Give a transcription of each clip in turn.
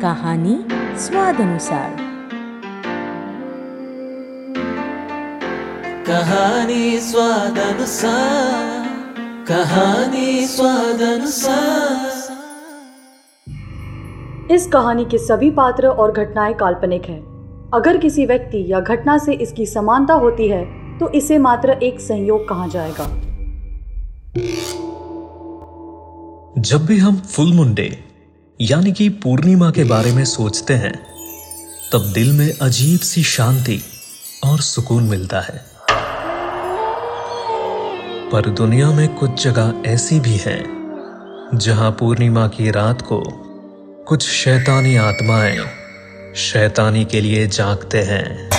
कहानी स्वाद अनुसार कहानी स्वाद अनुसार कहानी स्वाद अनुसार इस कहानी के सभी पात्र और घटनाएँ काल्पनिक हैं। अगर किसी व्यक्ति या घटना से इसकी समानता होती है तो इसे मात्र एक संयोग कहा जाएगा। जब भी हम फुल मुंडे यानी कि पूर्णिमा के बारे में सोचते हैं, तब दिल में अजीब सी शांति और सुकून मिलता है। पर दुनिया में कुछ जगह ऐसी भी है, जहाँ पूर्णिमा की रात को कुछ शैतानी आत्माएँ शैतानी के लिए जागते हैं।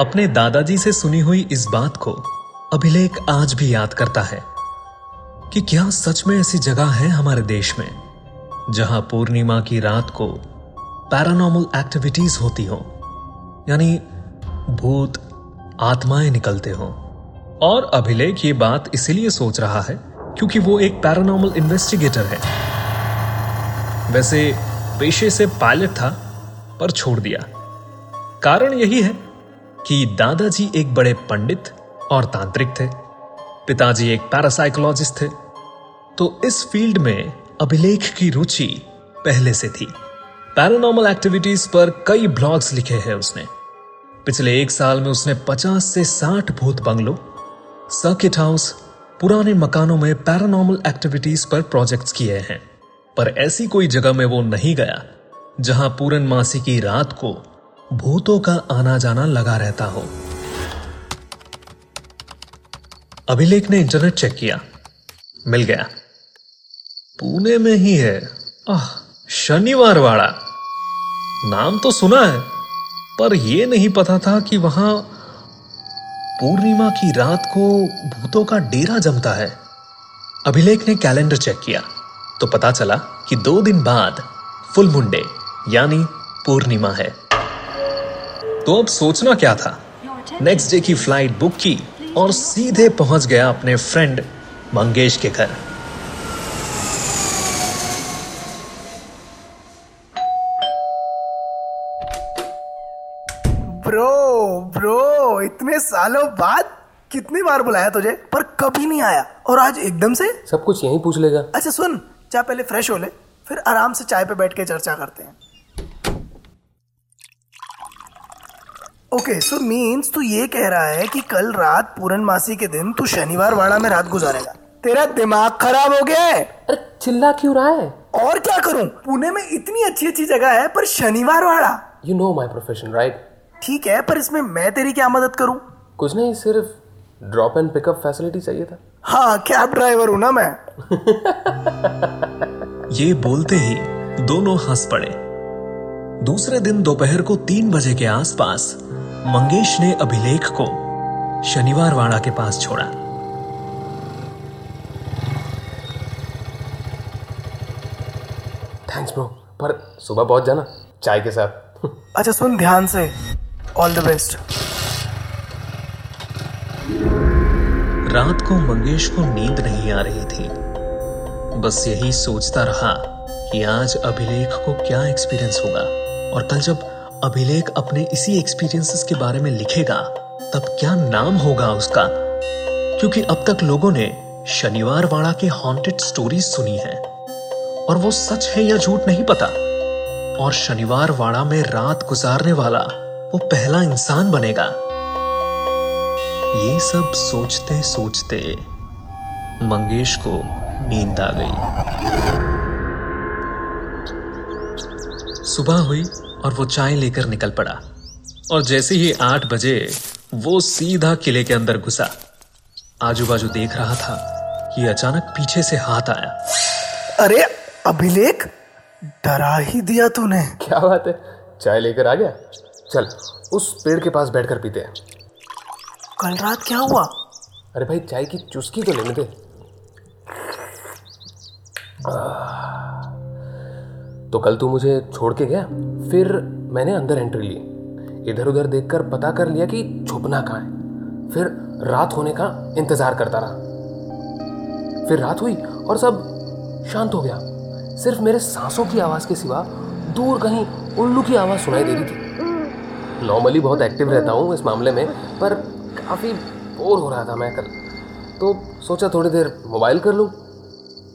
अपने दादाजी से सुनी हुई इस बात को अभिलेख आज भी याद करता है। कि क्या सच में ऐसी जगह है हमारे देश में, जहाँ पूर्णिमा की रात को पैरानॉर्मल एक्टिविटीज़ होती हो, यानी भूत आत्माएँ निकलते हों। और अभिलेख ये बात इसीलिए सोच रहा है क्योंकि वो एक पैरानॉर्मल इन्वेस्टिगेटर है। वैसे पेशे से पायलट था, पर छोड़ दिया। कारण यही है कि दादाजी एक बड़े पंडित और तांत्रिक थे। पिताजी एक पैरासाइकोलॉजिस्ट थे। तो इस फ़ील्ड में अभिलेख की रुचि पहले से थी। पैरानॉर्मल एक्टिविटीज़ पर कई ब्लॉग्स लिखे हैं उसने। पिछले एक साल में उसने 50 से 60 भूत बंगलों सर्किट हाउस पुराने मकानों में पैरानॉर्मल एक्टिविटीज़ पर प्रोजेक्ट्स किए हैं। पर ऐसी कोई जगह में वो नहीं गया, जहाँ पूरनमासी की रात को भूतों का आना जाना लगा रहता हो। अभिलेख ने इंटरनेट चेक किया, मिल गया। पुणे में ही है। आह, शनिवार वाड़ा। नाम तो सुना है, पर यह नहीं पता था कि वहाँ पूर्णिमा की रात को भूतों का डेरा जमता है। अभिलेख ने कैलेंडर चेक किया तो पता चला कि दो दिन बाद फुल मुंडे, यानी पूर्णिमा है। तो अब सोचना क्या था? नेक्स्ट डे की फ़्लाइट बुक की और सीधे पहुँच गया अपने फ्रेंड मंगेश के घर। ब्रो ब्रो इतने सालों बाद कितनी बार बुलाया तुझे पर कभी नहीं आया। और आज एकदम से? सब कुछ यहीं पूछ लेगा। अच्छा सुन चाहे पहले फ्रेश हो ले फिर आराम से चाय पे बैठ के चर्चा करते हैं। ओके सो मीन्स तू ये कह रहा है कि कल रात पूरनमासी के दिन तू शनिवार वाड़ा में रात गुजारेगा। तेरा दिमाग खराब हो गया है? अरे चिल्ला क्यों रहा है? और क्या करूँ? पुणे में इतनी अच्छी अच्छी जगह है पर Shaniwar Wada. You know my profession right ठीक है पर इसमें मैं तेरी क्या मदद करूँ? कुछ नहीं सिर्फ़ ड्रॉप एंड पिकअप फैसिलिटी चाहिए था। हाँ कैब ड्राइवर हूँ ना मैं। ये बोलते ही दोनों हंस पड़े। दूसरे दिन दोपहर को तीन बजे के आसपास मंगेश ने अभिलेख को शनिवार वाड़ा के पास छोड़ा। थैंक्स ब्रो पर सुबह पहुँच जाना चाय के साथ। अच्छा सुन ध्यान से। ऑल द बेस्ट रात को मंगेश को नींद नहीं आ रही थी। बस यही सोचता रहा कि आज अभिलेख को क्या एक्सपीरियंस होगा। और कल जब अभिलेख अपने इसी एक्सपीरियंसेस के बारे में लिखेगा, तब क्या नाम होगा उसका? क्योंकि अब तक लोगों ने शनिवार वाड़ा के हॉन्टेड स्टोरीज सुनी है। और वो सच है या झूठ नहीं पता? और शनिवार वाड़ा में रात गुजारने वाला वो पहला इंसान बनेगा। ये सब सोचते सोचते मंगेश को नींद आ गई। सुबह हुई और वो चाय लेकर निकल पड़ा। और जैसे ही आठ बजे वो सीधा किले के अंदर घुसा। आजू बाजू देख रहा था कि अचानक पीछे से हाथ आया। अरे अभिलेख डरा ही दिया तूने। क्या बात है? चाय लेकर आ गया? चल उस पेड़ के पास बैठकर पीते हैं। कल रात क्या हुआ? अरे भाई चाय की चुस्की तो लेने दे। तो कल तू मुझे छोड़ के गया फिर मैंने अंदर एंट्री ली। इधर उधर देखकर पता कर लिया कि छुपना कहाँ है। फिर रात होने का इंतज़ार करता रहा। फिर रात हुई और सब शांत हो गया। सिर्फ़ मेरे सांसों की आवाज़ के सिवा दूर कहीं उल्लू की आवाज़ सुनाई दे रही थी। नॉर्मली बहुत एक्टिव रहता हूँ इस मामले में पर काफ़ी बोर हो रहा था मैं कल। तो सोचा थोड़ी देर मोबाइल कर लूँ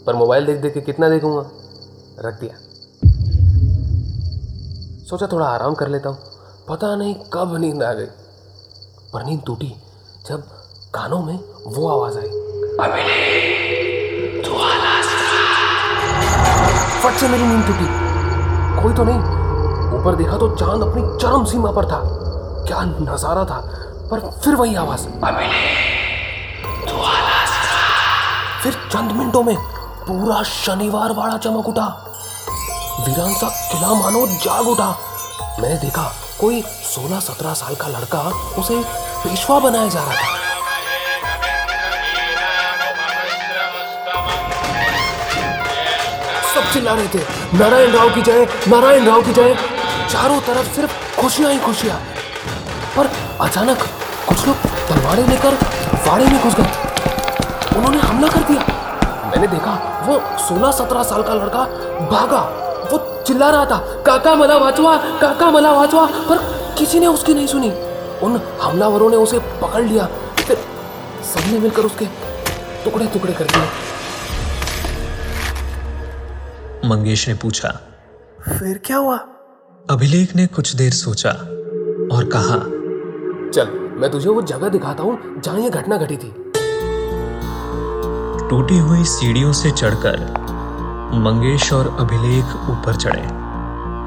पर मोबाइल देख देख के कितना देखूँगा? रख दिया। सोचा थोड़ा आराम कर लेता हूँ। पता नहीं कब नींद आ गई पर नींद टूटी। जब कानों में वो आवाज़ आई। फट से मेरी नींद टूटी। कोई तो नहीं ऊपर देखा तो चाँद अपनी चरम सीमा पर था। क्या नज़ारा था, पर फिर वही आवाज़। फिर चंद मिनटों में पूरा शनिवार वाड़ा चमक उठा। वीरान सा किला मानो जाग उठा। मैंने देखा, कोई 16-17 साल का लड़का उसे पेशवा बनाया जा रहा था। सब चिल्ला रहे थे, नारायण राव की जय, नारायण राव की जय। चारों तरफ़ सिर्फ़ खुशियाँ ही खुशियाँ पर अचानक कुछ लोग तलवारें लेकर वाड़े में घुस गए। उन्होंने हमला कर दिया। मैंने देखा वो 16-17 साल का लड़का भागा। वो चिल्ला रहा था काका मला वाचवा काका मला वाचवा। पर किसी ने उसकी नहीं सुनी। उन हमलावरों ने उसे पकड़ लिया। फिर सबने मिलकर उसके टुकड़े टुकड़े कर दिए। मंगेश ने पूछा फिर क्या हुआ? अभिलेख ने कुछ देर सोचा और कहा चल मैं तुझे वो जगह दिखाता हूँ जहाँ ये घटना घटी थी। टूटी हुई सीढ़ियों से चढ़कर मंगेश और अभिलेख ऊपर चढ़े।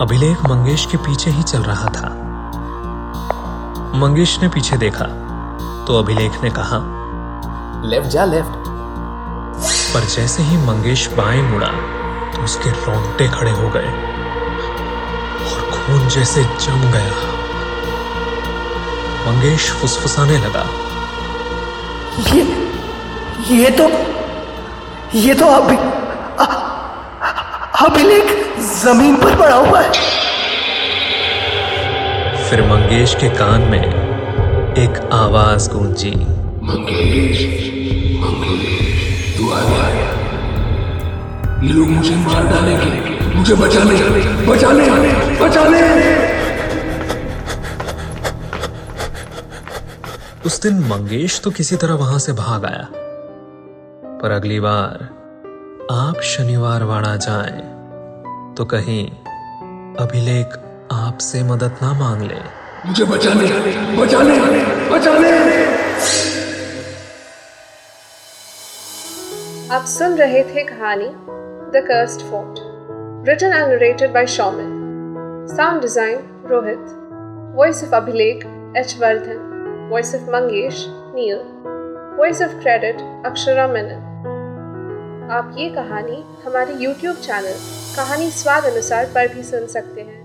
अभिलेख मंगेश के पीछे ही चल रहा था। मंगेश ने पीछे देखा तो अभिलेख ने कहा लेफ़्ट जा लेफ़्ट। पर जैसे ही मंगेश बाएँ मुड़ा तो उसके रोंगटे खड़े हो गए। खून जैसे जम गया। मंगेश फुसफुसाने लगा। ये ये तो ये तो अभी अभिलेख ज़मीन पर पड़ा हुआ है। फिर मंगेश के कान में एक आवाज़ गूंजी। तू आ गया। ये लोग मुझे मार डालेंगे। मुझे बचा ले बचा ले बचा ले उस दिन मंगेश तो किसी तरह वहाँ से भाग आया। पर अगली बार आप शनिवार वाड़ा जाए तो कहीं अभिलेख आपसे मदद ना मांग ले। मुझे बचा ले बचा ले बचा ले आप सुन रहे थे कहानी the cursed fort written and narrated by Shoman Sound design Rohit. Voice of Abhilek H. Vardhan. Voice of Mangesh Neel Voice of credit Akshara Menon आप ये कहानी हमारे YouTube चैनल कहानी स्वाद अनुसार पर भी सुन सकते हैं